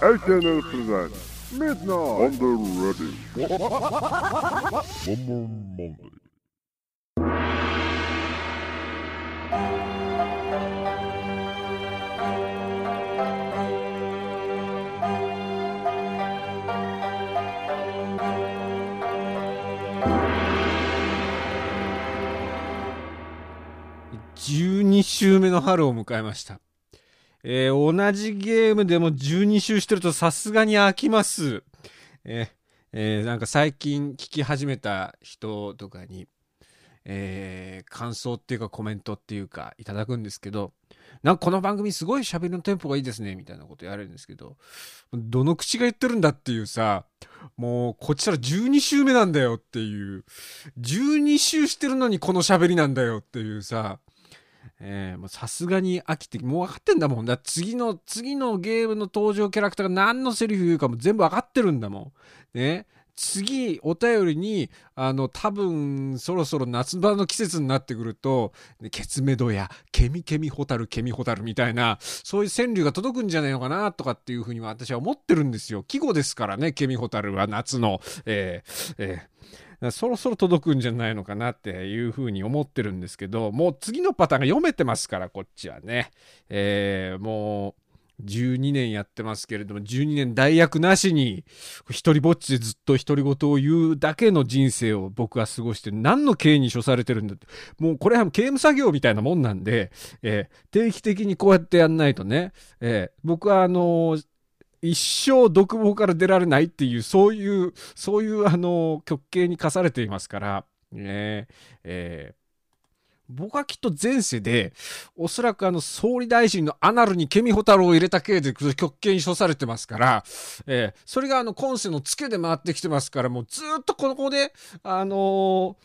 SNL presents Midnight on the Ready. More Monday. 12週目の春を迎えました。えー同じゲームでも12週してるとさすがに飽きます。えーえーなんか最近聞き始めた人とかに、えー感想っていうかコメントっていうかいただくんですけど、なんかこの番組すごい喋りのテンポがいいですね、みたいなこと言われるんですけど、どの口が言ってるんだっていうさ、もうこっちから12週目なんだよっていう、12週してるのにこの喋りなんだよっていうさ、さすがに飽きて、もう分かってんだもん。だ次の、次のゲームの登場キャラクターが何のセリフ言うかも全部分かってるんだもん。ね。次、お便りに、あの、多分、そろそろ夏場の季節になってくると、ケツメドや、ケミケミホタル、ケミホタルみたいな、そういう川柳が届くんじゃないのかな、とかっていうふうには私は思ってるんですよ。季語ですからね、ケミホタルは夏の、えーえーそろそろ届くんじゃないのかなっていうふうに思ってるんですけど、もう次のパターンが読めてますから、こっちはね。えーもう、12年やってますけれども、12年代役なしに、一人ぼっちでずっと独り言を言うだけの人生を僕は過ごして、何の刑に処されてるんだって。もうこれは刑務作業みたいなもんなんで、えー定期的にこうやってやんないとね、えー僕はあのー一生独房から出られないっていう、そういう、そういう、あの、極刑に課されていますから、ねえー僕はきっと前世で、おそらくあの、総理大臣のアナルにケミホタルを入れた刑で極刑に処されてますから、えーそれがあの、今世のツケで回ってきてますから、もうずっとここで、あの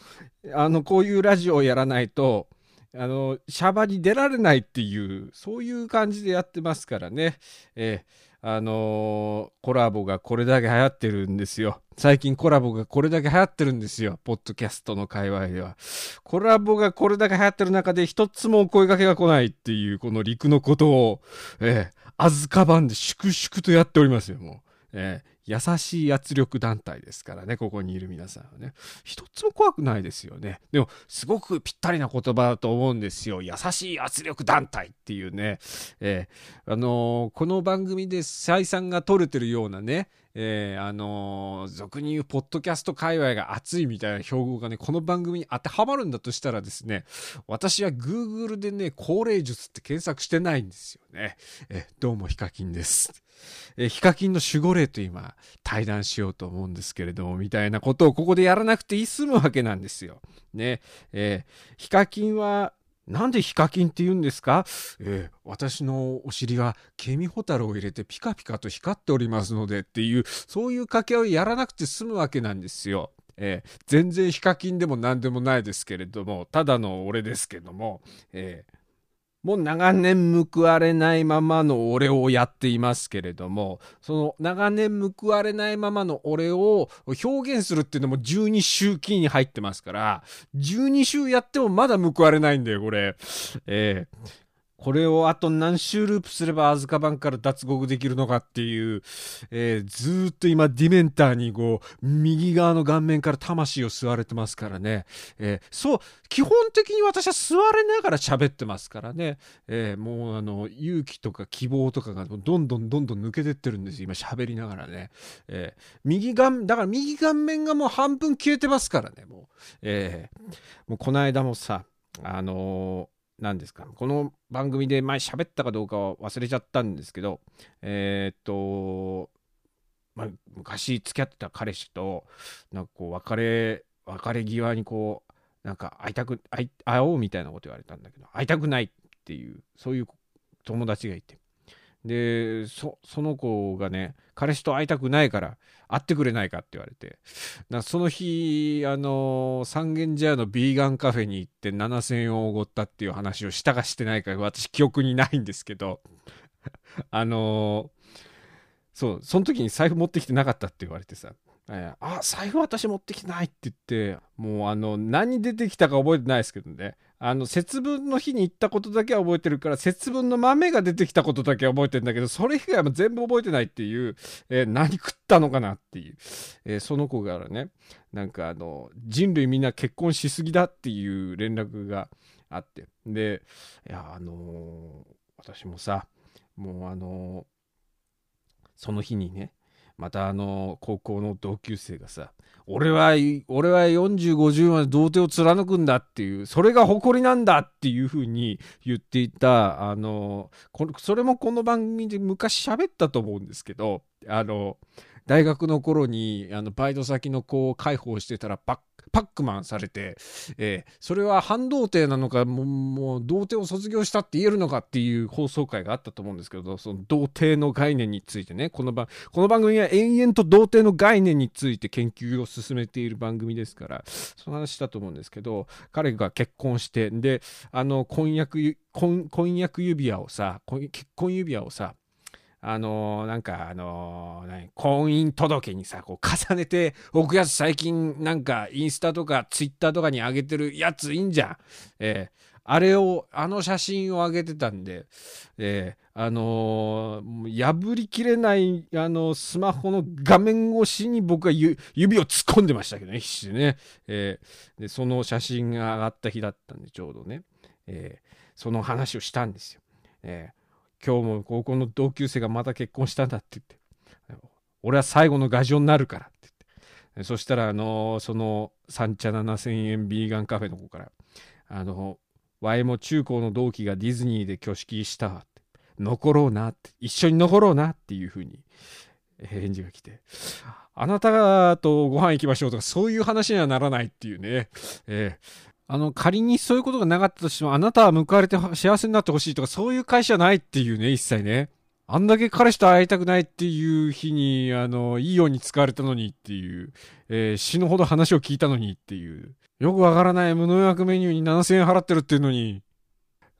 ーあの、こういうラジオをやらないと、あの、シャバに出られないっていう、そういう感じでやってますからね。えーあのーコラボがこれだけ流行ってるんですよ。最近コラボがこれだけ流行ってるんですよ。ポッドキャストの界隈では。コラボがこれだけ流行ってる中で一つもお声掛けが来ないっていう、この陸のことを、えー、アズカバンで粛々とやっておりますよ、もう。えー優しい圧力団体ですからね、ここにいる皆さんはね。一つも怖くないですよね。でも、すごくぴったりな言葉だと思うんですよ。優しい圧力団体っていうね。えーあのーこの番組で採算が取れてるようなね、えーあのー俗に言うポッドキャスト界隈が熱いみたいな標語がね、この番組に当てはまるんだとしたらですね、私は Google でね、高齢術って検索してないんですよね。えーどうもヒカキンです。えーヒカキンの守護霊と今対談しようと思うんですけれども、みたいなことをここでやらなくていい済むわけなんですよ。ね。えーヒカキンは、なんでヒカキンって言うんですか、えー私のお尻はケミホタルを入れてピカピカと光っておりますのでっていう、そういう掛け合いをやらなくて済むわけなんですよ。えー全然ヒカキンでも何でもないですけれども、ただの俺ですけども、えーもう長年報われないままの俺をやっていますけれども、その長年報われないままの俺を表現するっていうのも12週期に入ってますから、12週やってもまだ報われないんだよ、これ。えーこれをあと何周ループすればアズカバンから脱獄できるのかっていう、えーずっと今ディメンターにこう、右側の顔面から魂を吸われてますからね。えーそう、基本的に私は吸われながら喋ってますからね。えーもうあの、勇気とか希望とかがどんどんどんどん抜けてってるんですよ。今喋りながらね。え右顔、だから右顔面がもう半分消えてますからね、もう。えーもうこの間もさ、あの何ですか？この番組で前喋ったかどうかは忘れちゃったんですけどえーっと、まあ、昔付き合ってた彼氏となんかこう別れ別れ際にこうなんか会いたく会い会おうみたいなこと言われたんだけど会いたくないっていうそういう友達がいて。でその子がね彼氏と会いたくないから会ってくれないかって言われて。なその日あの三軒茶屋のビーガンカフェに行って7000円をおごったっていう話をしたかしてないか私記憶にないんですけど。あのそうその時に財布持ってきてなかったって言われてさ。えあ財布私持ってきてないって言ってもうあの何出てきたか覚えてないですけどね。あの、節分の日に行ったことだけは覚えてるから、節分の豆が出てきたことだけは覚えてるんだけど、それ以外は全部覚えてないっていう、えー、何食ったのかなっていう、えー、その子からね、なんかあの、人類みんな結婚しすぎだっていう連絡があって。で、いや、あのー、私もさ、もうあのその日にね、またあの高校の同級生がさ俺は俺は4050まで童貞を貫くんだっていうそれが誇りなんだっていうふうに言っていたあのそれもこの番組で昔喋ったと思うんですけどあの大学の頃にあのバイト先の子を介抱してたらパックマンされて、えー、それは半童貞なのかもうもう童貞を卒業したって言えるのかっていう放送回があったと思うんですけどその童貞の概念についてねこの番この番組は延々と童貞の概念について研究を進めている番組ですからその話だと思うんですけど彼が結婚してであの婚約婚婚約指輪をさ結婚指輪をさあのー、なんか、あのー、婚姻届にさ、こう重ねておくやつ最近なんかインスタとかツイッターとかに上げてるやついいんじゃん。えー、あれを、あの写真を上げてたんで、えー、あのー、破りきれない、あのスマホの画面越しに僕は指を突っ込んでましたけどね、必死でね。え、で、その写真が上がった日だったんで、ちょうどね。え、その話をしたんですよ。えー今日も高校の同級生がまた結婚したんだって言って、俺は最後のガジョになるからって言って、そしたら、あのその三茶7000円ビーガンカフェの子から、あの、ワイも中高の同期がディズニーで挙式したって、残ろうなって、一緒に残ろうなっていうふうに返事が来て、あなたとご飯行きましょうとか、そういう話にはならないっていうね、えー、あの、仮にそういうことがなかったとしても、あなたは報われて幸せになってほしいとか、そういう会社ないっていうね、一切ね。あんだけ彼氏と会いたくないっていう日に、あの、いいように使われたのにっていう、えー、死ぬほど話を聞いたのにっていう、よくわからない無農薬メニューに7000円払ってるっていうのに、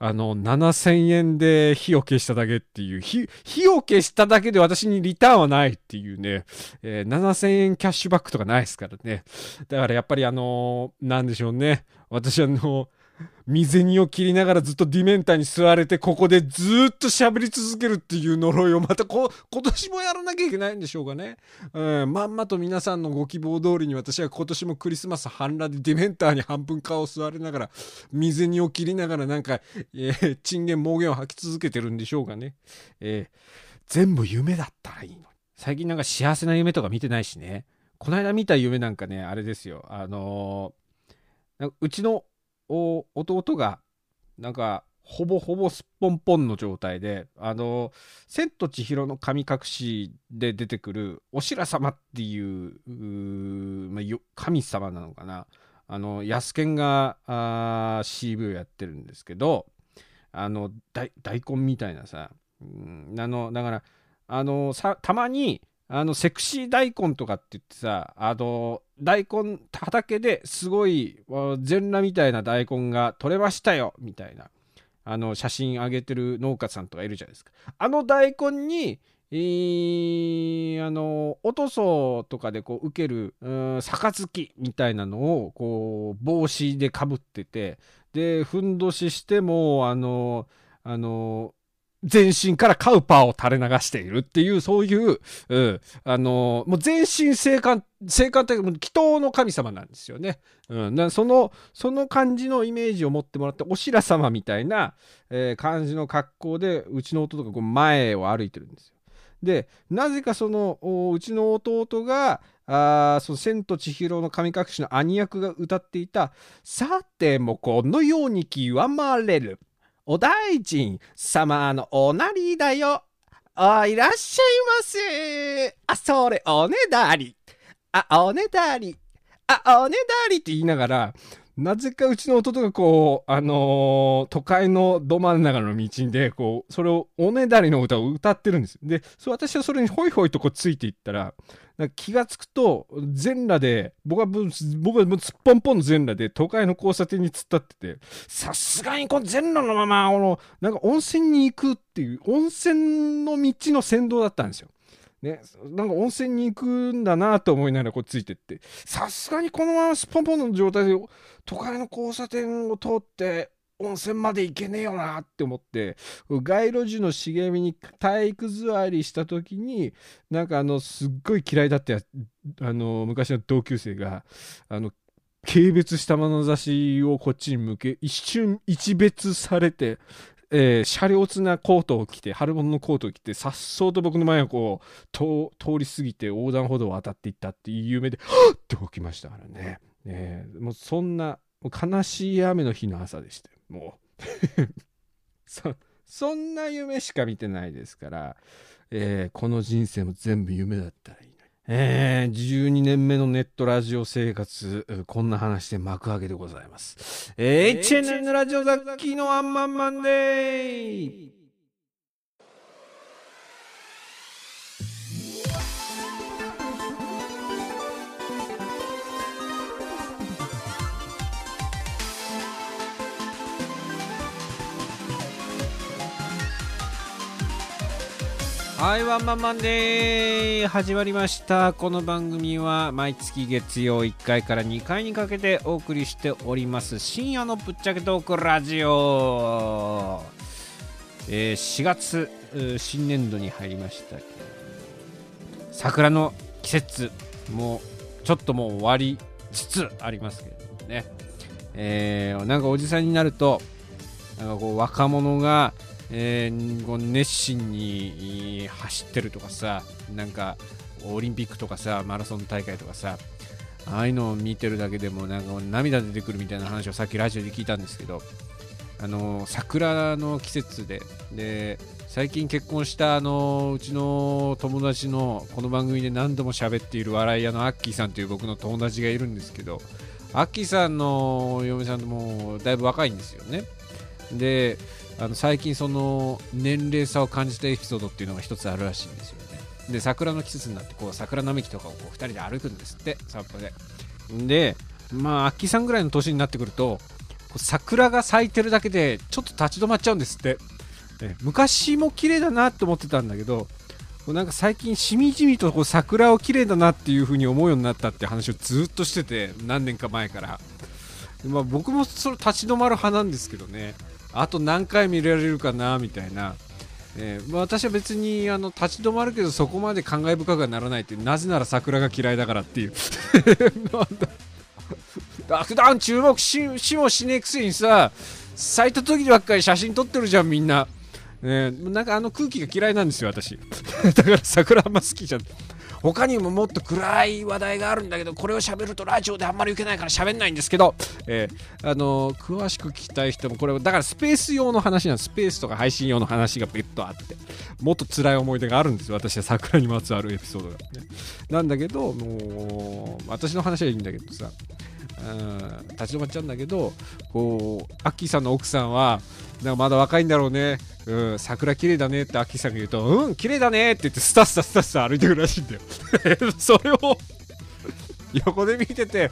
あの、7000円で火を消しただけっていう、火、火を消しただけで私にリターンはないっていうね、えー、7000円キャッシュバックとかないですからね。だからやっぱりあのー、なんでしょうね。私あの身銭を切りながらずっとディメンターに座れて、ここでずっと喋り続けるっていう呪いをまたこ 今年もやらなきゃいけないんでしょうかね。うん、まんまと皆さんのご希望通りに私は今年もクリスマス半裸でディメンターに半分顔を座りながら、身銭を切りながらなんか、えー、賃金妄言を吐き続けてるんでしょうかね。えー、全部夢だったらいいのに。最近なんか幸せな夢とか見てないしね。この間見た夢なんかね、あれですよ。あのー、うちの弟がなんかほぼほぼすっぽんぽんの状態であの「千と千尋の神隠し」で出てくるお白様っていうまあ、神様なのかな。あの安健があ CV をやってるんですけどあの大根みたいなさ、うん、あのだからあのさたまにあのセクシー大根とかって言ってさあの大根畑ですごい全裸みたいな大根が取れましたよみたいなあの写真上げてる農家さんとかいるじゃないですか。あの大根にえー、あのおとそとかでこう受ける杯みたいなのをこう帽子でかぶっててでふんどししてもあのあの全身からカウパーを垂れ流しているっていう、そういう、うん、あのー、もう全身生還、生還というか、祈祷の神様なんですよね。うん、その、その感じのイメージを持ってもらって、お白様みたいな、えー、感じの格好で、うちの弟がこう前を歩いてるんですよ。で、なぜかその、うちの弟が、あその千と千尋の神隠しの兄役が歌っていた、さてもこのように極まれる。お大臣様のおなりだよ。あ、いらっしゃいませ。あ、それ、おねだり。あ、おねだり。あ、おねだりって言いながら、なぜかうちの弟がこう、あのー、都会のど真ん中の道で、こう、それを、おねだりの歌を歌ってるんです。で、そう私はそれにホイホイとこうついていったら、なんか気がつくと、全裸で、僕は、僕はもうすっぽんぽん全裸で、都会の交差点に突っ立ってて、さすがにこの全裸のまま、この、なんか温泉に行くっていう、温泉の道の先導だったんですよ。ね、なんか温泉に行くんだなと思いながらこうついてって、さすがにこのまますポぽんぽんの状態で都会の交差点を通って温泉まで行けねえよなって思って、街路樹の茂みに体育座りした時に、なんかあの、すっごい嫌いだったあの、昔の同級生が、あの、軽蔑した眼差しをこっちに向け、一瞬一別されて、えー、車両つなコートを着て、春物のコートを着て、さっそうと僕の前をこう、通り過ぎて横断歩道を渡っていったっていう夢で、はっって起きましたからね。ねもうそんな、悲しい雨の日の朝でした。もう そ。そんな夢しか見てないですから、えー、この人生も全部夢だったらいい。えー、12年目のネットラジオ生活、こんな話で幕開けでございます。HNN ラジオ雑記のアンマンマンデーはいワンマンマンデー始まりました。この番組は毎月月曜1回から2回にかけてお送りしております。深夜のぶっちゃけトークラジオ、えー、4月新年度に入りましたけど桜の季節もうちょっともう終わりつつありますけれどもね、えー、なんかおじさんになるとなんかこう若者がえー、熱心に走ってるとかさなんかオリンピックとかさマラソン大会とかさああいうのを見てるだけでもなんか涙出てくるみたいな話をさっきラジオで聞いたんですけどあの桜の季節でで最近結婚したあのうちの友達のこの番組で何度も喋っている笑い屋のアッキーさんという僕の友達がいるんですけどアッキーさんの嫁さんともだいぶ若いんですよね。であの最近その年齢差を感じたエピソードっていうのが一つあるらしいんですよね。で桜の季節になってこう桜並木とかをこう2人で歩くんですって散歩で。でまあアッキーさんぐらいの年になってくると桜が咲いてるだけでちょっと立ち止まっちゃうんですって。昔も綺麗だなと思ってたんだけどなんか最近しみじみとこう桜を綺麗だなっていう風に思うようになったって話をずっとしてて何年か前から、まあ、僕もその立ち止まる派なんですけどね。あと何回見られるかなみたいな、えー、私は別にあの立ち止まるけどそこまで感慨深くはならないってなぜなら桜が嫌いだからっていう。普段注目ししもしねえくせにさ咲いた時ばっかり写真撮ってるじゃんみんな。ね、なんかあの空気が嫌いなんですよ私。だから桜あんま好きじゃん。他にももっと暗い話題があるんだけどこれを喋るとラジオであんまり受けないから喋んないんですけど、えー、あのー、詳しく聞きたい人もこれだからスペース用の話なんです。スペースとか配信用の話が別途あってもっと辛い思い出があるんですよ私は桜にまつわるエピソードが、ね、なんだけどもう私の話はいいんだけどさうん、立ち止まっちゃうんだけどこうアッキーさんの奥さんはなんかまだ若いんだろうね、うん、桜綺麗だねってアッキーさんが言うとうん綺麗だねって言ってスタスタスタスタ歩いてくるらしいんだよ。それを横で見てて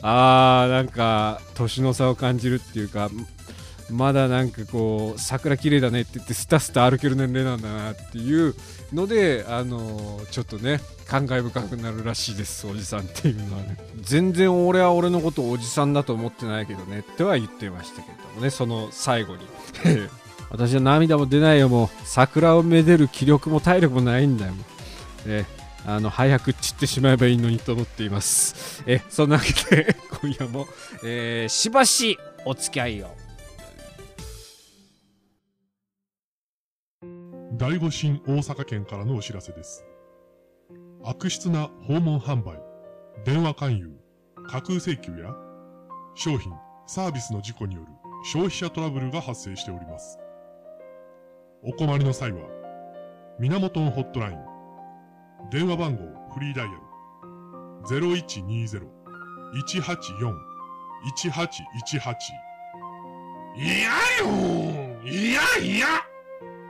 あーなんか年の差を感じるっていうかまだなんかこう桜綺麗だねって言ってスタスタ歩ける年齢なんだなっていうのであのー、ちょっとね感慨深くなるらしいですおじさんっていうのはね。全然俺は俺のことおじさんだと思ってないけどねっては言ってましたけれどもねその最後に。私は涙も出ないよもう桜をめでる気力も体力もないんだよ。もえ、あの早く散ってしまえばいいのにと思っています。えそんなわけで今夜も、えー、しばしお付き合いを。第五新大阪県からのお知らせです。悪質な訪問販売、電話勧誘、架空請求や、商品、サービスの事故による消費者トラブルが発生しております。お困りの際は、源ホットライン、電話番号フリーダイヤル、0120-184-1818いやよーいやいや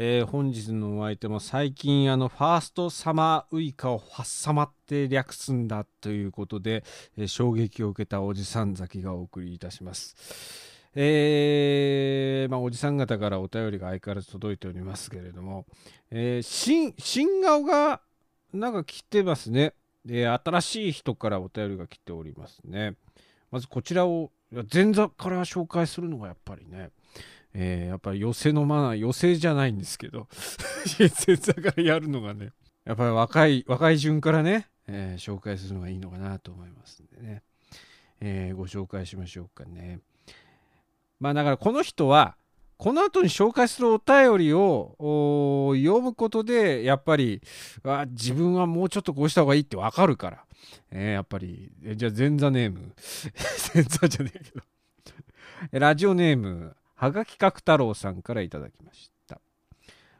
えー本日のお相手も最近あのファーストサマーウイカをファッサマって略すんだということで、えー衝撃を受けたおじさん崎がお送りいたします。えーまあ、おじさん方からお便りが相変わらず届いておりますけれども、え新顔がなんか来てますね。で新しい人からお便りが来ておりますね。まずこちらを前座から紹介するのがやっぱりね、えーやっぱり寄せのマナー、寄せじゃないんですけど、前座からやるのがね、やっぱり若い、若い順からね、えー紹介するのがいいのかなと思いますんでね、えーご紹介しましょうかね。まあだからこの人は、この後に紹介するお便りを読むことで、やっぱり、あ自分はもうちょっとこうした方がいいってわかるから。えーやっぱり、じゃあ前座ネーム。前座じゃねえけど。ラジオネーム、はがきかく太郎さんからいただきました。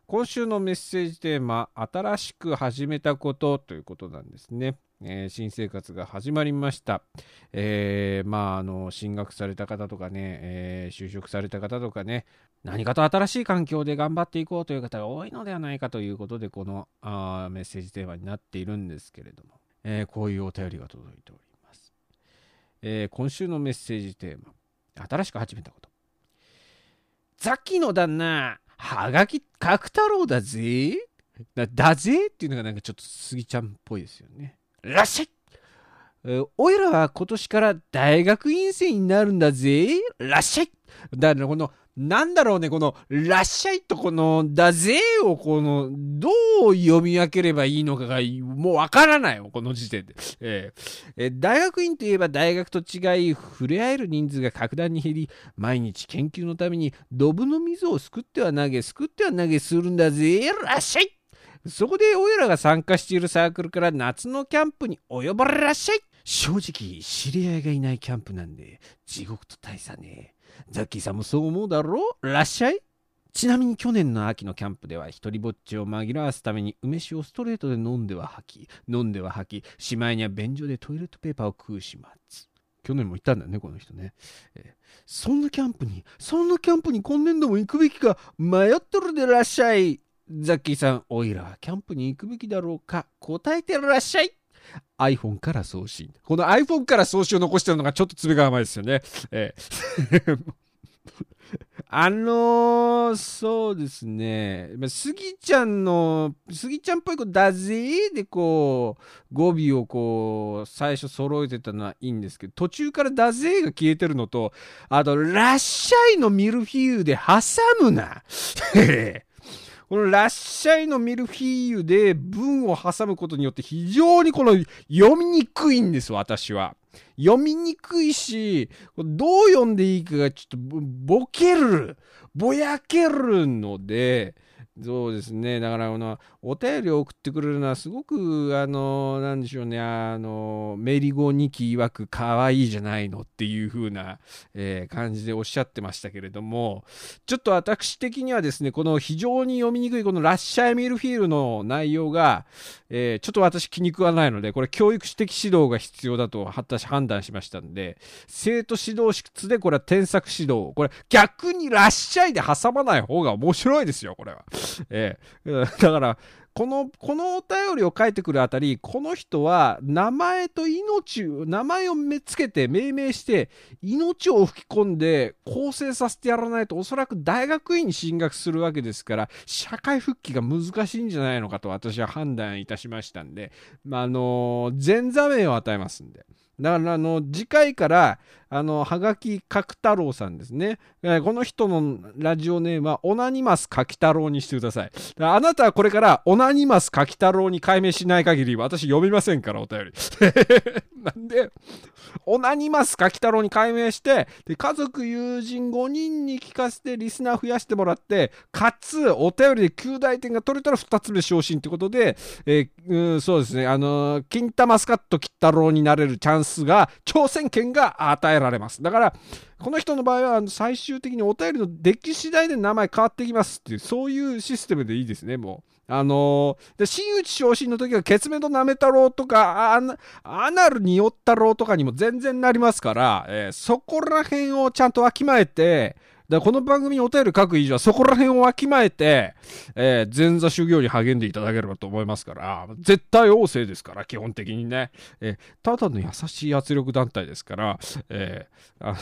今週のメッセージテーマ、新しく始めたことということなんですね。えー新生活が始まりました。えーまあ、あの、進学された方とかね、えー就職された方とかね、何かと新しい環境で頑張っていこうという方が多いのではないかということで、このあメッセージテーマになっているんですけれども、えーこういうお便りが届いております。えー今週のメッセージテーマ、新しく始めたこと。ザッキの旦那、はがき角太郎だぜ。だぜっていうのがなんかちょっとスギちゃんっぽいですよね。らっしゃい。おいらは今年から大学院生になるんだぜ。らっしゃい。だからこの、なんだろうね、この、らっしゃいとこの、だぜをこの、どう読み分ければいいのかが、もうわからないよ、この時点で。えーえー大学院といえば大学と違い、触れ合える人数が格段に減り、毎日研究のために、ドブの水をすくっては投げ、すくっては投げするんだぜらっしゃいそこでおいらが参加しているサークルから夏のキャンプにお呼ばれらっしゃい正直知り合いがいないキャンプなんで地獄と大差ね。ザッキーさんもそう思うだろ？うらっしゃい？ちなみに去年の秋のキャンプでは一人ぼっちを紛らわすために梅酒をストレートで飲んでは吐き飲んでは吐きしまいには便所でトイレットペーパーを食う始末。去年も言ったんだよねこの人ね、えーそんなキャンプにそんなキャンプに今年度も行くべきか迷っとるでらっしゃい。ザッキーさん、おいらはキャンプに行くべきだろうか答えてらっしゃい。iPhone から送信。この iPhone から送信を残してるのがちょっと爪が甘いですよね。ええ あのー、そうですね。スギちゃんの、スギちゃんっぽい子だぜーでこう、語尾をこう、最初揃えてたのはいいんですけど、途中からだぜーが消えてるのと、あと、らっしゃいのミルフィーユで挟むな。このらっしゃいのミルフィーユで文を挟むことによって非常にこの読みにくいんです、私は。読みにくいし、どう読んでいいかがちょっとボケる、ぼやけるので、そうですね。だから、あの、お便りを送ってくれるのは、すごく、あの、なんでしょうね、あの、メリゴニキ曰く可愛いじゃないのっていう風な、えー感じでおっしゃってましたけれども、ちょっと私的にはですね、この非常に読みにくいこのラッシャーミルフィールの内容が、えーちょっと私気に食わないので、これ教育的指導が必要だと私判断しましたんで、生徒指導室でこれは添削指導。これ逆にラッシャーで挟まない方が面白いですよ、これは。ええ。だから、この、このお便りを書いてくるあたり、この人は名前と命、名前をめつけて命名して、命を吹き込んで構成させてやらないと、おそらく大学院に進学するわけですから、社会復帰が難しいんじゃないのかと私は判断いたしましたんで、まあ、あの前座名を与えますんで。だから、あの、次回から、あの、はがきかく太郎さんですね。えこの人のラジオネームは、オナニマスかき太郎にしてください。あなたはこれから、オナニマスかき太郎に改名しない限り、私読みませんから、お便り。なんで、オナニマスかき太郎に改名して、で、家族、友人5人に聞かせて、リスナー増やしてもらって、かつ、お便りで9大点が取れたら2つ目昇進ってことで、えー、そうですね、あのー金玉スカット切ったろうになれるチャンスが、挑戦権が与えられます。だから、この人の場合はあの最終的にお便りの出来次第で名前変わってきますっていうそういうシステムでいいですねもう。あのー、で真打ち昇進の時はケツメとなめ太郎とかアアナルによったろうとかにも全然なりますから、えー、そこら辺をちゃんとわきまえてだこの番組にお便り書く以上はそこら辺をわきまえて、えー、前座修行に励んでいただければと思いますから、絶対旺盛ですから、基本的にね。えー、ただの優しい圧力団体ですから、えー、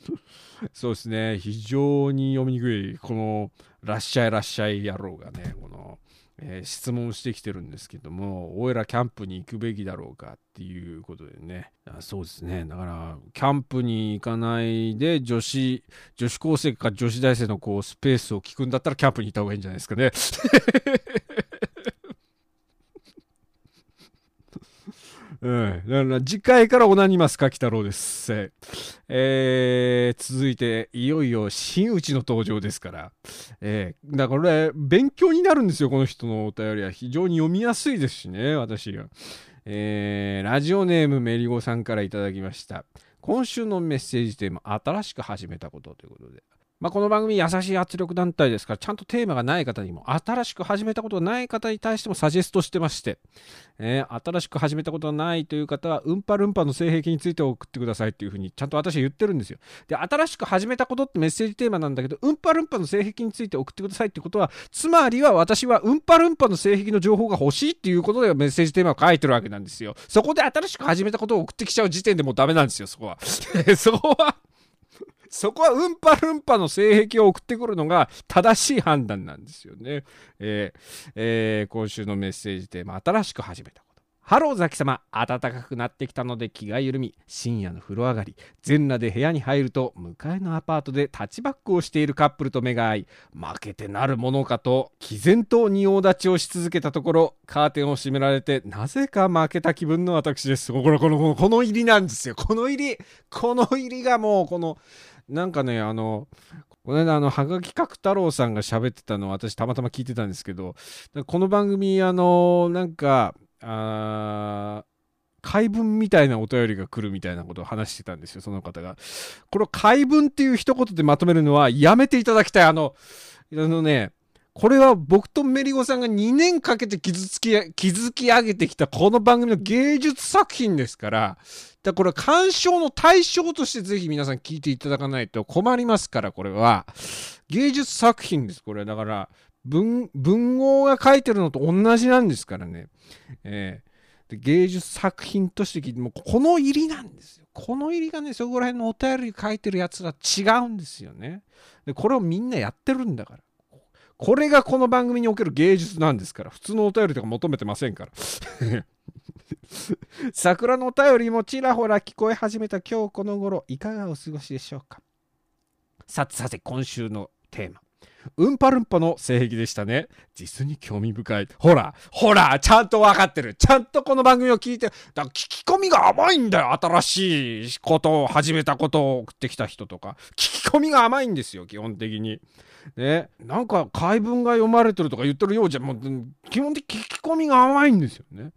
そうですね、非常に読みにくい、この、らっしゃいらっしゃい野郎がね、この、えー、質問してきてるんですけども、おいらキャンプに行くべきだろうかっていうことでね、あそうですね、だから、キャンプに行かないで、女子、女子高生か女子大生のこうスペースを聞くんだったら、キャンプに行った方がいいんじゃないですかね。うん。だから次回からオナニマスか、太郎です。えー、続いて、いよいよ真打ちの登場ですから。えー、だからこれ、勉強になるんですよ、この人のお便りは。非常に読みやすいですしね、私が。えー、ラジオネームメリゴさんからいただきました。今週のメッセージテーマ、新しく始めたことということで。まあ、この番組優しい圧力団体ですから、ちゃんとテーマがない方にも、新しく始めたことがない方に対してもサジェストしてまして、えー、新しく始めたことがないという方は、うんぱるんぱの性癖について送ってくださいっていうふうに、ちゃんと私は言ってるんですよ。で、新しく始めたことってメッセージテーマなんだけど、うんぱるんぱの性癖について送ってくださいってことは、つまりは私はうんぱるんぱの性癖の情報が欲しいっていうことでメッセージテーマを書いてるわけなんですよ。そこで新しく始めたことを送ってきちゃう時点でもうダメなんですよ、そこは。そこはそこはうんぱるんぱの性癖を送ってくるのが正しい判断なんですよね。えーえー、今週のメッセージテーマ、新しく始めた。ハローザキ様、暖かくなってきたので気が緩み、深夜の風呂上がり、全裸で部屋に入ると、向かいのアパートでタッチバックをしているカップルと目が合い、負けてなるものかと、毅然と仁王立ちをし続けたところ、カーテンを閉められて、なぜか負けた気分の私です。この、この、この入りなんですよ。この入り、この入りがもう、この、なんかね、あの、この間、あの、はがき角太郎さんが喋ってたのを私たまたま聞いてたんですけど、この番組、あの、なんか、あ解文みたいなお便りが来るみたいなことを話してたんですよ、その方が。これを解文っていう一言でまとめるのはやめていただきたい。あの、あのね、これは僕とメリゴさんが2年かけて傷つき、築き上げてきたこの番組の芸術作品ですから、だこれ鑑賞の対象としてぜひ皆さん聞いていただかないと困りますから、これは。芸術作品です、これ。だから、文、文豪が書いてるのと同じなんですからね。えー、で芸術作品として聞いても、この入りなんですよ。この入りがね、そこら辺のお便り書いてるやつら違うんですよね。で、これをみんなやってるんだから。これがこの番組における芸術なんですから。普通のお便りとか求めてませんから。桜のお便りもちらほら聞こえ始めた今日この頃、いかがお過ごしでしょうか。さてさて、今週のテーマ。うんぱるんぱの性癖でしたね。実に興味深い。ほら、ほら、ちゃんとわかってる。ちゃんとこの番組を聞いて、だ聞き込みが甘いんだよ。新しいことを始めたことを送ってきた人とか。聞き込みが甘いんですよ、基本的に。ね、なんか解文が読まれてるとか言ってるようじゃ、もう基本的に聞き込みが甘いんですよね。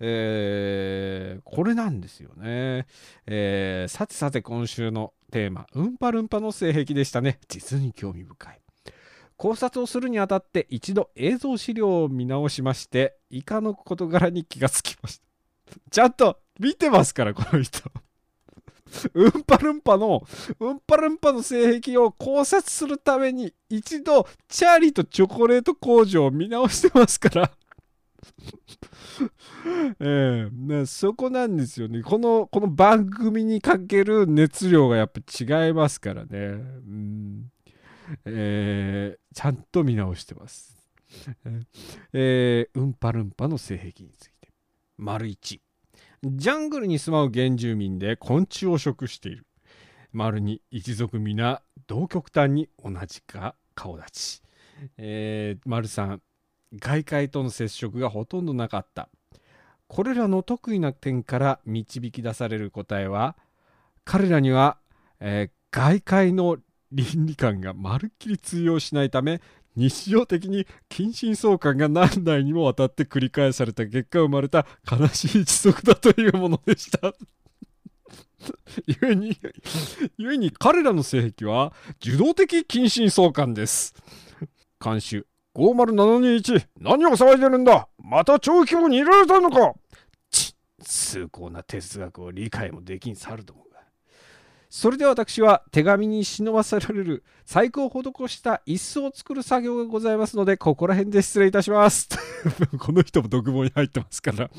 えー、これなんですよね。えー、さてさて今週のテーマ、うんぱるんぱの性癖でしたね。実に興味深い。考察をするにあたって一度映像資料を見直しまして、以下の事柄に気がつきました。ちゃんと見てますから、この人。うんぱるんぱの、うんぱるんぱの性癖を考察するために一度、チャーリーとチョコレート工場を見直してますから ええそこなんですよね。この、この番組にかける熱量がやっぱ違いますからね。うん。えー、ちゃんと見直してます。えー、うんぱるんぱの性癖について。丸1。ジャングルに住まう原住民で昆虫を食している。丸2。一族皆同極端に同じか顔立ち。えー、丸3。外界との接触がほとんどなかった。これらの得意な点から導き出される答えは、彼らには、えー、外界の倫理観がまるっきり通用しないため、日常的に近親相関が何代にもわたって繰り返された結果生まれた悲しい一族だというものでした。ゆえに、ゆえに彼らの性癖は受動的近親相関です。監修50721何を騒いでるんだ？また長期後にいられたのか？ち崇高な哲学を理解もできんさるども。がそれで私は手紙に忍ばせられる細工を施した椅子を作る作業がございますのでここら辺で失礼いたします この人も独房に入ってますから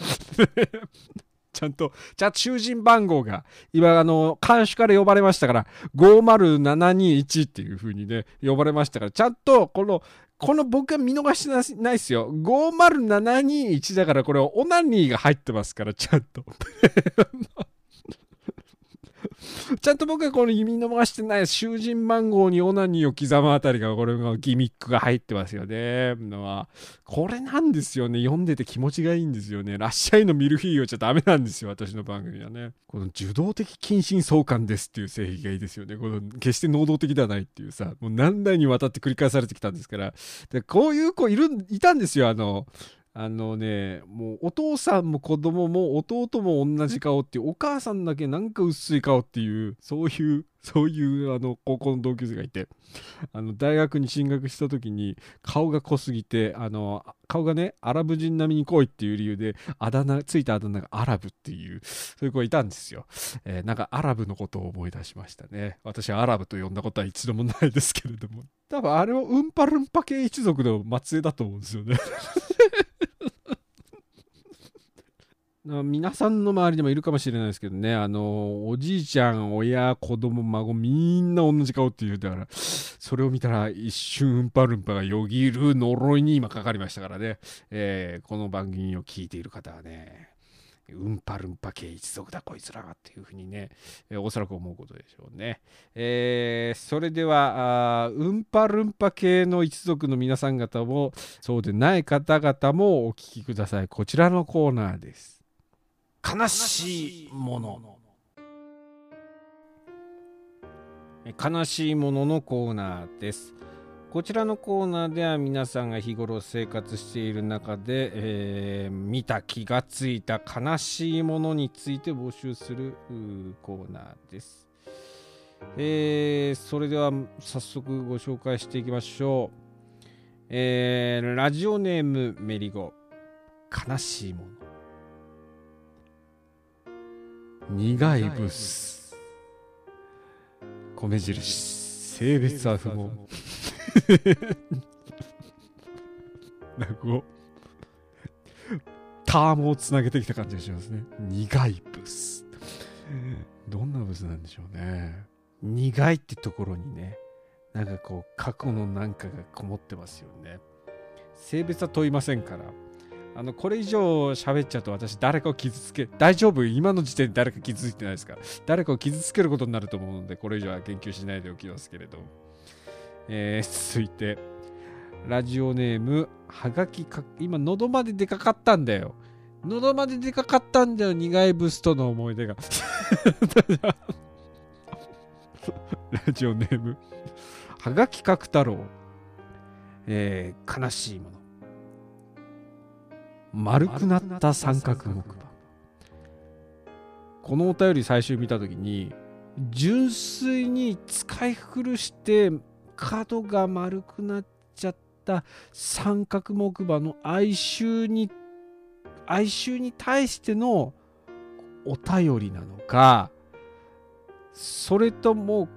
ちゃんと、じゃあ囚人番号が、今、あの、監視から呼ばれましたから、50721っていう風にね、呼ばれましたから、ちゃんと、この、この僕は見逃してないですよ。50721だから、これ、オナニーが入ってますから、ちゃんと。ちゃんと僕はこの見逃してない囚人番号にオナニーを刻むあたりがこれがギミックが入ってますよね。のはこれなんですよね。読んでて気持ちがいいんですよね。ラッシャイのミルフィーユじゃダメなんですよ。私の番組はね。この受動的近親相関ですっていう性癖がいいですよね。この決して能動的ではないっていうさ、もう何代にわたって繰り返されてきたんですから。でこういう子いる、いたんですよ。あの、あのね、もうお父さんも子供も弟も同じ顔っていう、お母さんだけなんか薄い顔っていう、そういう、そういうあの高校の同級生がいて、あの大学に進学した時に顔が濃すぎて、あの、顔がね、アラブ人並みに濃いっていう理由で、あだ名、ついたあだ名がアラブっていう、そういう子がいたんですよ。えーなんかアラブのことを思い出しましたね。私はアラブと呼んだことは一度もないですけれども。多分あれはうんぱるんぱ系一族の末裔だと思うんですよね。な皆さんの周りでもいるかもしれないですけどね、あの、おじいちゃん、親、子供、孫、みんな同じ顔っていう、だから、それを見たら一瞬うんぱるんぱがよぎる呪いに今かかりましたからね、えーこの番組を聞いている方はね、うんぱるんぱ系一族だこいつらがっていうふうにね、えーおそらく思うことでしょうね。えーそれではうんぱるんぱ系の一族の皆さん方もそうでない方々もお聞きください。こちらのコーナーです。悲しいもの。悲しいもののコーナーです。こちらのコーナーでは皆さんが日頃生活している中で、えー見た気がついた悲しいものについて募集するコーナーです。えーそれでは早速ご紹介していきましょう。えーラジオネームメリゴ悲しいもの苦いブス。米印性別は不問なんかこうタームをつなげてきた感じがしますね。苦いブス。どんなブスなんでしょうね。苦いってところにねなんかこう過去のなんかがこもってますよね。性別は問いませんから。あのこれ以上喋っちゃうと私誰かを傷つけ大丈夫？今の時点で誰か傷ついてないですか？誰かを傷つけることになると思うのでこれ以上は言及しないでおきますけれど、えー続いてラジオネームはがきか今喉まででかかったんだよ。喉まででかかったんだよ苦いブスとの思い出が。ラジオネームはがきかく太郎。えー悲しいもの。丸くなった三角木。馬このお便り最初見た時に純粋に使い古して角が丸くなっちゃった三角木馬の哀愁に哀愁に対してのお便りなのかそれとも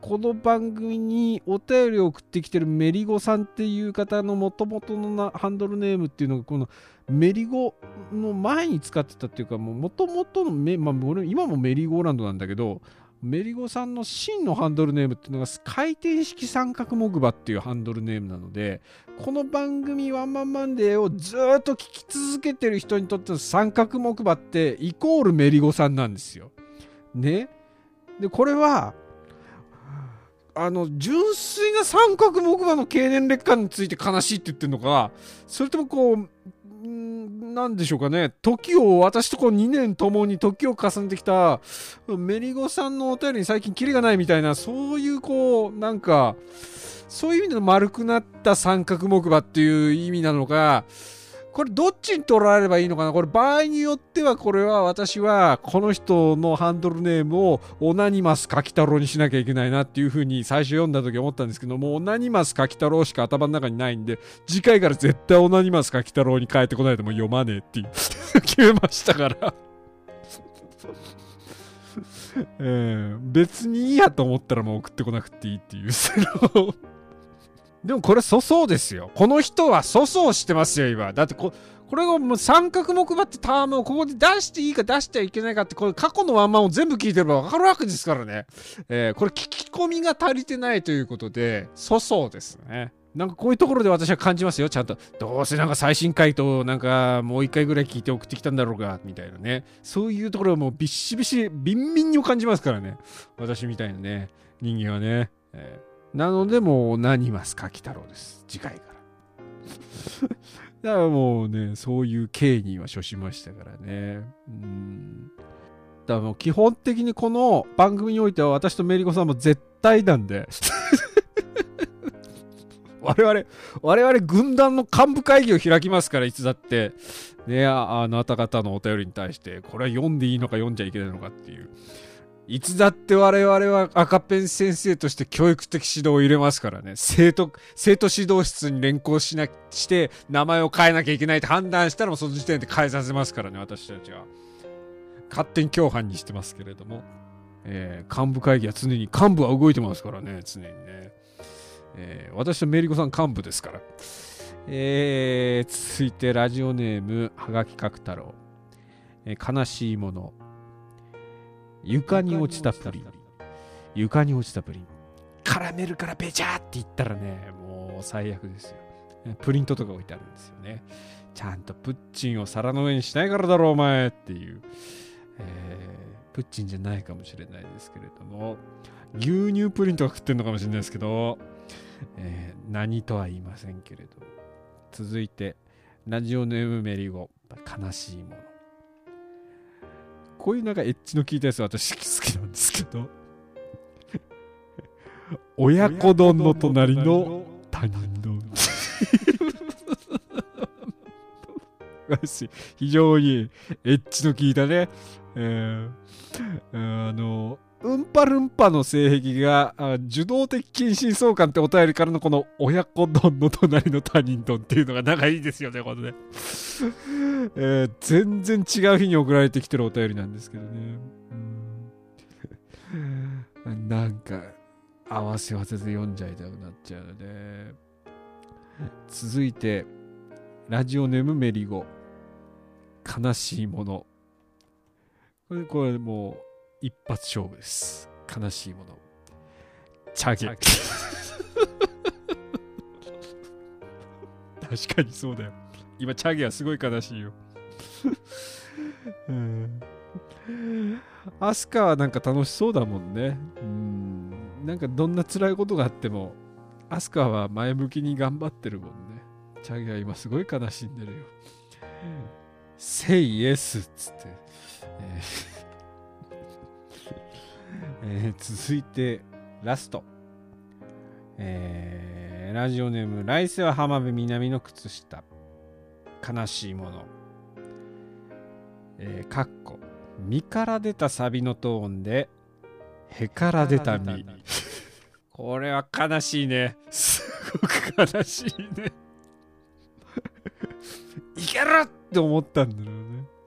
この番組にお便りを送ってきてるメリゴさんっていう方のもともとのなハンドルネームっていうのがこのメリゴの前に使ってたっていうかもともとのメ、まあ、俺今もメリーゴーランドなんだけどメリゴさんの真のハンドルネームっていうのが回転式三角木馬っていうハンドルネームなのでこの番組ワンマンマンデーをずっと聞き続けてる人にとっての三角木馬ってイコールメリゴさんなんですよ。ね。でこれはあの純粋な三角木馬の経年劣化について悲しいって言ってるのか。それともこううんなんでしょうかね。時を私とこう2年ともに時を重ねてきたメリゴさんのお便りに最近キリがないみたいなそういうこうなんかそういう意味での丸くなった三角木馬っていう意味なのか。これどっちに取られればいいのかな？これ場合によってはこれは私はこの人のハンドルネームをオナニマス柿太郎にしなきゃいけないなっていうふうに最初読んだ時思ったんですけどもオナニマス柿太郎しか頭の中にないんで次回から絶対オナニマス柿太郎に変えてこないともう読まねえっていう 決めましたから。えー、別にいいやと思ったらもう送ってこなくていいっていう。そのでもこれ粗相ですよ。この人は粗相してますよ、今。だってこ、これをもう三角木馬ってタームをここで出していいか出してはいけないかって、これ過去のワンマンを全部聞いてればわかるわけですからね。えー、これ聞き込みが足りてないということで、粗相ですね。なんかこういうところで私は感じますよ、ちゃんと。どうせなんか最新回答なんかもう一回ぐらい聞いて送ってきたんだろうが、みたいなね。そういうところをもうビッシビシ、ビンビンに感じますからね。私みたいなね、人間はね。えーなのでもう何ます柿太郎です。次回から。だからもうね、そういう経緯には処しましたからね。うん。だからもう基本的にこの番組においては私とメリコさんも絶対なんで。我々、我々軍団の幹部会議を開きますから、いつだって。ねあ、あなた方のお便りに対して、これは読んでいいのか読んじゃいけないのかっていう。いつだって我々は赤ペン先生として教育的指導を入れますからね。生徒、生徒指導室に連行しな、して、名前を変えなきゃいけないって判断したらもうその時点で変えさせますからね、私たちは。勝手に共犯にしてますけれども。えー、幹部会議は常に、幹部は動いてますからね、常にね。えー、私とメリコさん幹部ですから。えー、続いてラジオネーム、はがきかく太郎。えー、悲しいもの。床に落ちたプリン。床に落ちたプリン。カラメルからペチャーって言ったらね、もう最悪ですよ。プリントとか置いてあるんですよね。ちゃんとプッチンを皿の上にしないからだろ、お前っていう。えー、プッチンじゃないかもしれないですけれども、牛乳プリンとか食ってんのかもしれないですけど、えー、何とは言いませんけれど。続いて、ラジオネームメリゴ、悲しいもの。こういうなんかエッジの効いたやつ私好きなんですけど。親子丼の隣の他人非常にエッジの効いたね、えー、あのうんぱるんぱの性癖が受動的近親相関ってお便りからのこの親子丼の隣の他人丼っていうのが仲いいですよね、このね。えー、全然違う日に送られてきてるお便りなんですけどね。うん、なんか、合わせ合わせで読んじゃいたくなっちゃうので。続いて、ラジオネームメリゴ。悲しいもの。これ、これもう、一発勝負です。悲しいもの。チャゲ。確かにそうだよ。今、チャゲはすごい悲しいよ。うん。アスカはなんか楽しそうだもんね。うん。なんかどんな辛いことがあっても、アスカは前向きに頑張ってるもんね。チャゲは今すごい悲しんでるよ。Say yes っつって。えーえー、続いてラスト、えー、ラジオネーム来世は浜辺美波の靴下。悲しいもの。えー、かっこ。身から出たサビのトーンでへから出た身。これは悲しいね。すごく悲しいね。いけるって思ったんだろうね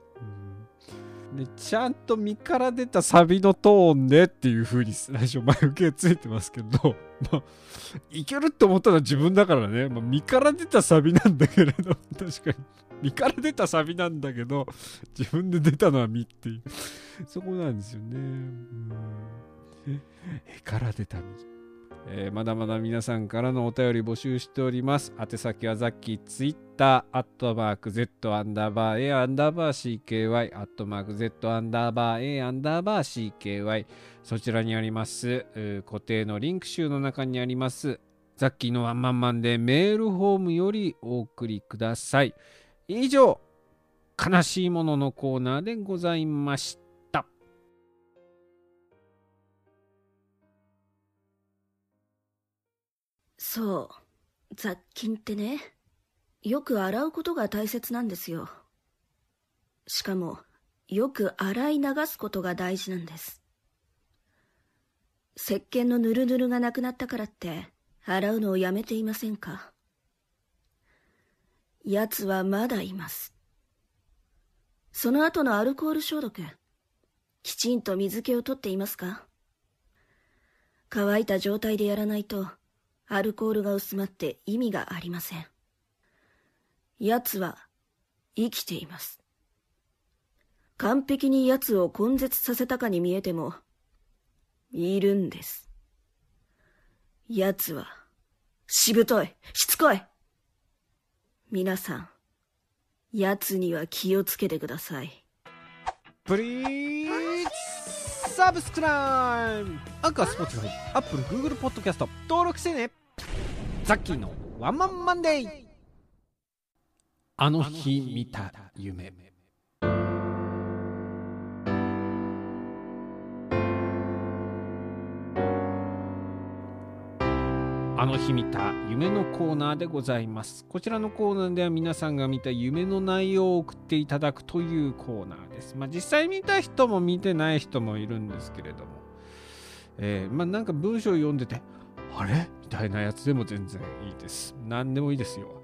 でちゃんと身から出たサビのトーンでっていう風に最初前受けついてますけど、まあ、いけるって思ったのは自分だからね、まあ、身から出たサビなんだけれど、確かに。身から出たサビなんだけど、自分で出たのは身っていう。そこなんですよね。うん。えから出た身。えー、まだまだ皆さんからのお便り募集しております。宛先はザッキーツイッター、アットマーク Z アンダーバー A アンダーバー CKY、アットマーク Z アンダーバー A アンダーバー CKY、そちらにあります、固定のリンク集の中にあります、ザッキーのワンマンマンでメールフォームよりお送りください。以上、悲しいもののコーナーでございました。そう雑菌ってねよく洗うことが大切なんですよ。しかも、よく洗い流すことが大事なんです。石鹸のぬるぬるがなくなったからって、洗うのをやめていませんか？奴はまだいます。その後のアルコール消毒、きちんと水気を取っていますか？乾いた状態でやらないと、アルコールが薄まって意味がありません。奴は生きています。完璧に奴を根絶させたかに見えても、いるんです。奴は、しぶとい、しつこい。皆さん、奴には気をつけてください。プリーサブスクライム。アンカースポーツファイアップルグーグルポッドキャスト。登録してね。ザッキーのワンマンマンデーあの日見た夢。あの日見た夢のコーナーでございます。こちらのコーナーでは皆さんが見た夢の内容を送っていただくというコーナーです。まあ実際見た人も見てない人もいるんですけれども、えー、まあなんか文章を読んでて、あれ？みたいなやつでも全然いいです。何でもいいですよ。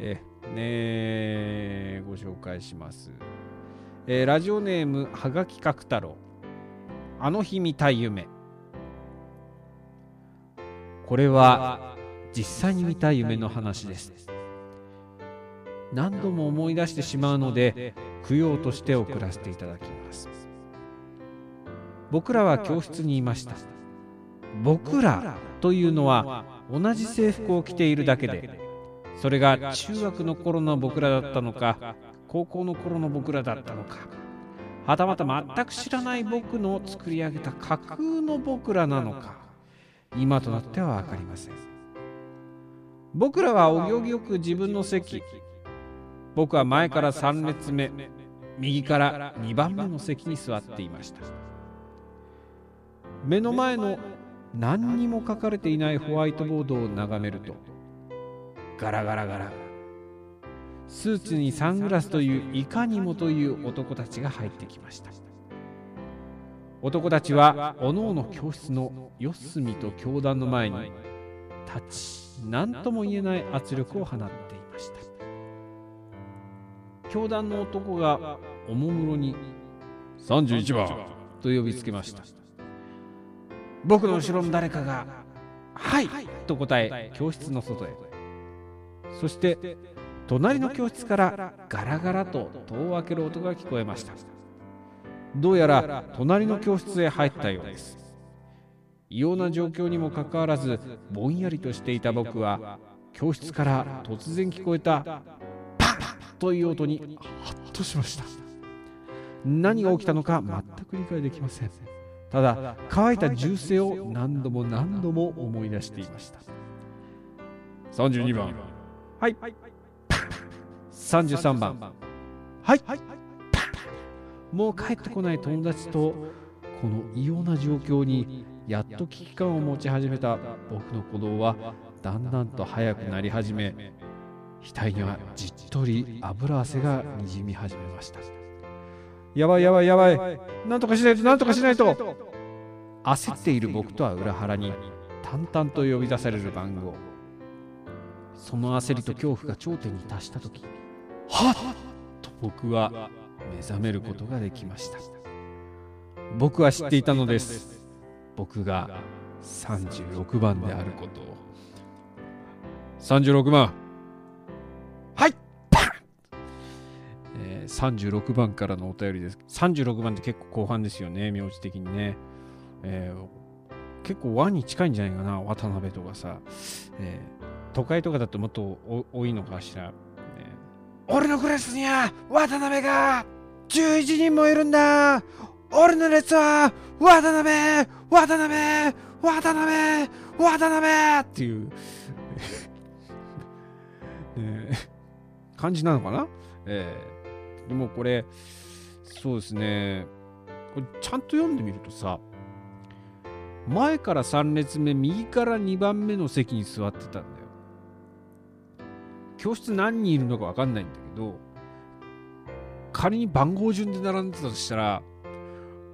えー、ねご紹介します。えー、ラジオネーム、はがきかく太郎。あの日見た夢。これは実際に見た夢の話です。何度も思い出してしまうので供養として送らせていただきます。僕らは教室にいました。僕らというのは同じ制服を着ているだけでそれが中学の頃の僕らだったのか高校の頃の僕らだったのかはたまた全く知らない僕の作り上げた架空の僕らなのか今となっては分かりません。僕らはお行儀よく自分の席。僕は前から3列目。右から2番目の席に座っていました。目の前の何にも書かれていないホワイトボードを眺めるとガラガラガラ。スーツにサングラスといういかにもという男たちが入ってきました。男たちはおのおの教室の四隅と教団の前に立ち何とも言えない圧力を放っていました。教団の男がおもむろに31番と呼びつけました。僕の後ろの誰かが「はい」と答え教室の外へ。そして隣の教室からガラガラと戸を開ける音が聞こえました。どうやら隣の教室へ入ったようです。異様な状況にもかかわらずぼんやりとしていた僕は教室から突然聞こえたパンという音にハッとしました。何が起きたのか全く理解できません。ただ乾いた銃声を何度も何度も思い出していました。32番。はい。33番。はい、はいもう帰ってこない友達とこの異様な状況にやっと危機感を持ち始めた僕の鼓動はだんだんと速くなり始め額にはじっとり油汗がにじみ始めました。やばいやばいやばいなんとかしないとなんとかしないと焦っている僕とは裏腹に淡々と呼び出される番号。その焦りと恐怖が頂点に達した時はっ！と僕は目覚めることができました。僕は知っていたのです。僕が36番であること。を36番。はい。パン、えー、36番からのお便りです。36番って結構後半ですよね。名字的にね、えー、結構和に近いんじゃないかな。渡辺とかさ、えー、都会とかだともっと多いのかしら、俺のクラスには渡辺が11人もいるんだ。俺の列は渡辺渡辺渡辺渡辺っていう、感じなのかな、えー、でもこれそうですね。これちゃんと読んでみるとさ前から3列目右から2番目の席に座ってたんだよ。教室何人いるのか分かんないんだけど仮に番号順で並んでたとしたら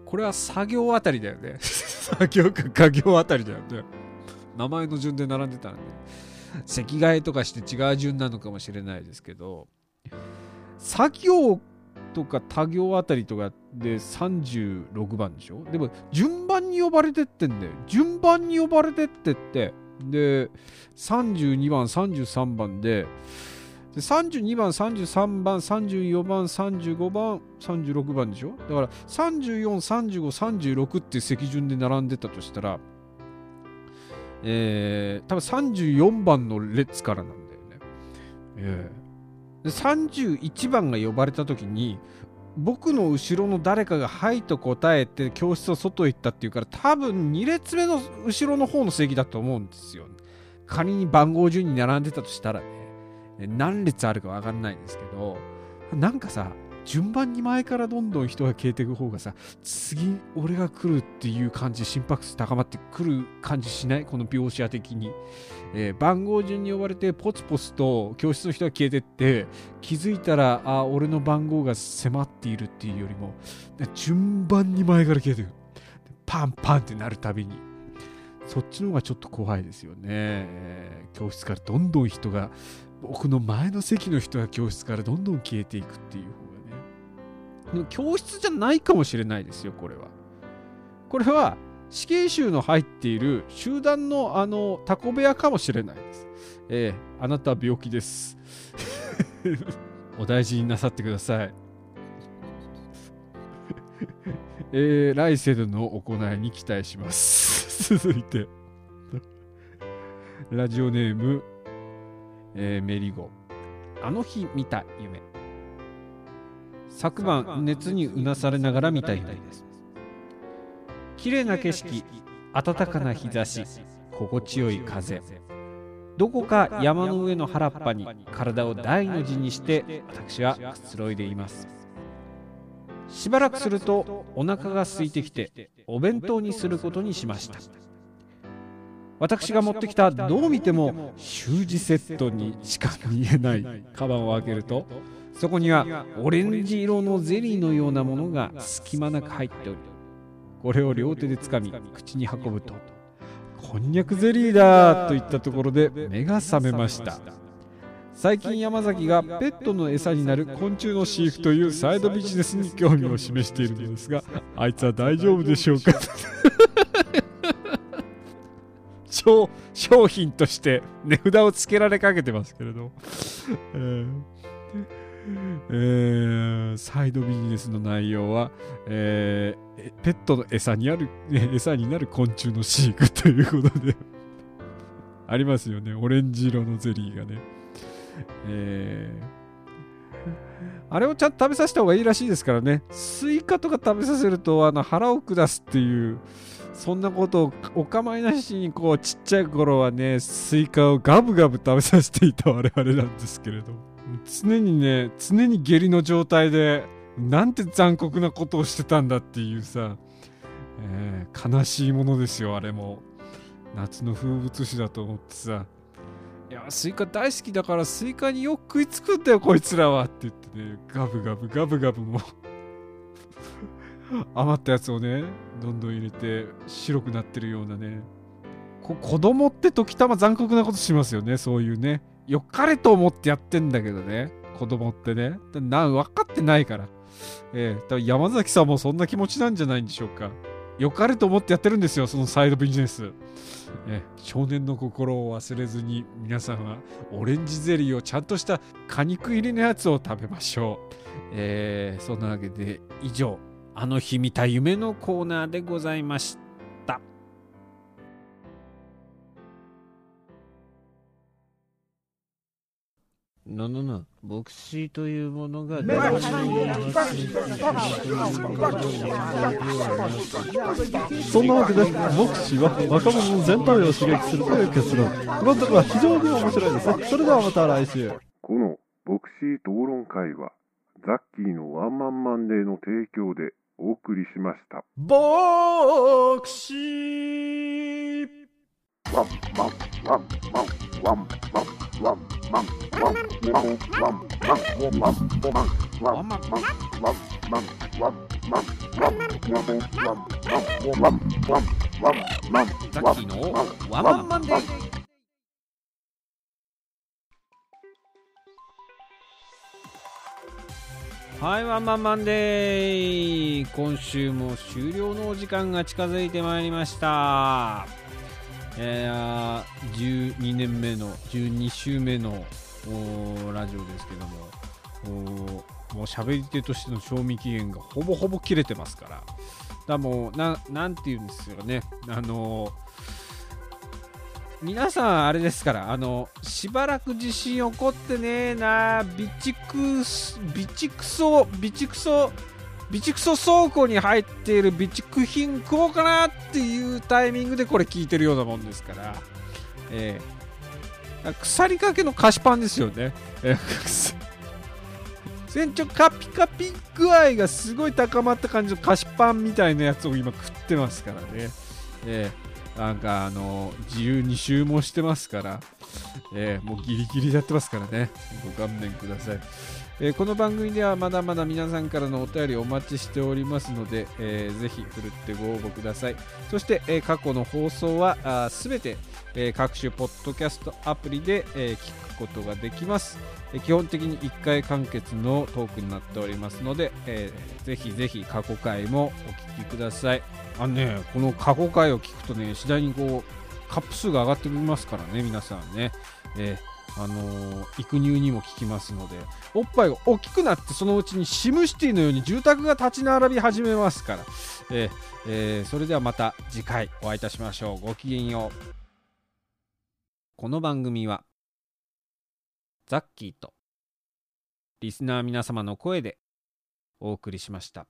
これは作業あたりだよね。作業か家業あたりだよね。名前の順で並んでたらね席替えとかして違う順なのかもしれないですけど作業とか他行あたりとかで36番でしょ？でも順番に呼ばれてってんだよ。順番に呼ばれてってって。で32番33番でで32番33番34番35番36番でしょ？だから343536って席順で並んでたとしたらえー、多分34番の列からなんだよね。えー、で31番が呼ばれた時に僕の後ろの誰かが「はい」と答えて教室を外へ行ったっていうから多分2列目の後ろの方の席だと思うんですよ。仮に番号順に並んでたとしたらね何列あるか分かんないですけどなんかさ順番に前からどんどん人が消えていく方がさ次俺が来るっていう感じ心拍数高まってくる感じしない？この描写的に、えー、番号順に呼ばれてポツポツと教室の人が消えてって気づいたらあ俺の番号が迫っているっていうよりも順番に前から消えていくパンパンってなるたびに。そっちの方がちょっと怖いですよね、えー、教室からどんどん人が僕の前の席の人が教室からどんどん消えていくっていう方がね教室じゃないかもしれないですよ、これは。これは死刑囚の入っている集団のあのタコ部屋かもしれないです。えー、あなたは病気です。お大事になさってください。えー、来世での行いに期待します。続いて、ラジオネーム、えー、メリゴ。あの日見た夢。昨晩熱にうなされながら見た夢です綺麗な景色暖かな日差し心地よい風どこか山の上の原っぱに体を大の字にして私はくつろいでいますしばらくするとお腹が空いてきてお弁当にすることにしました私が持ってきたどう見ても習字セットにしか見えないカバンを開けるとそこにはオレンジ色のゼリーのようなものが隙間なく入っておりこれを両手でつかみ口に運ぶとこんにゃくゼリーだといったところで目が覚めました。最近山崎がペットの餌になる昆虫の飼育というサイドビジネスに興味を示しているのですがあいつは大丈夫でしょうか？商品として値札をつけられかけてますけれど、えーえー、サイドビジネスの内容は、えー、ペットの餌にある、餌になる昆虫の飼育ということで ありますよね。オレンジ色のゼリーがね。えー、あれをちゃんと食べさせた方がいいらしいですからね。スイカとか食べさせるとあの腹を下すっていう、そんなことをお構いなしにこうちっちゃい頃はね、スイカをガブガブ食べさせていた我々なんですけれど。常にね常に下痢の状態でなんて残酷なことをしてたんだっていうさ、えー、悲しいものですよあれも。夏の風物詩だと思ってさ。いやスイカ大好きだからスイカによく食いつくんだよこいつらは。って言ってねガブガブガブガブも。余ったやつをねどんどん入れて白くなってるようなね子供って時たま残酷なことしますよねそういうね良かれと思ってやってんだけどね、子供ってね。な分かってないから。えー、多分山崎さんもそんな気持ちなんじゃないんでしょうか。良かれと思ってやってるんですよ、そのサイドビジネス。え少年の心を忘れずに皆さんはオレンジゼリーをちゃんとした果肉入りのやつを食べましょう。えー、そんなわけで以上、あの日見た夢のコーナーでございました。ののの牧師というものがそんなわけで牧師は若者の全体を刺激するという結論。このところは非常に面白いです。ねそれではまた来週。この牧師討論会はザッキーのワンマンマンデーの提供でお送りしました。牧師ザッキーのワンマンマンデーはい、ワンマンマンデー。今週も終了のお時間が近づいてまいりました。えー、12年目の、12週目のラジオですけども、もう喋り手としての賞味期限がほぼほぼ切れてますから、だもう、ななんていうんですよね、あのー皆さんあれですからあのしばらく地震起こってねえな備蓄備蓄倉備蓄倉備蓄倉倉庫に入っている備蓄品食おうかなっていうタイミングでこれ聞いてるようなもんですから、ええ。腐りかけの菓子パンですよね、え船長 カピカピ具合がすごい高まった感じの菓子パンみたいなやつを今食ってますからね、ええ。なんかあの自由に注文してますから、えーもうギリギリやってますからね。ご勘弁ください、えーこの番組ではまだまだ皆さんからのお便りお待ちしておりますので、えーぜひふるってご応募ください。そして、えー過去の放送はすべて、えー各種ポッドキャストアプリで、えー聞くことができます、えー基本的に1回完結のトークになっておりますので、えーぜひぜひ過去回もお聞きください。あのね、この過去回を聞くとね、次第にこう、カップ数が上がってきますからね、皆さんね。えあのー育乳にも効きますので、おっぱいが大きくなって、そのうちにシムシティのように住宅が立ち並び始めますから。ええーそれではまた次回お会いいたしましょう。ごきげんよう。この番組は、ザッキーと、リスナー皆様の声でお送りしました。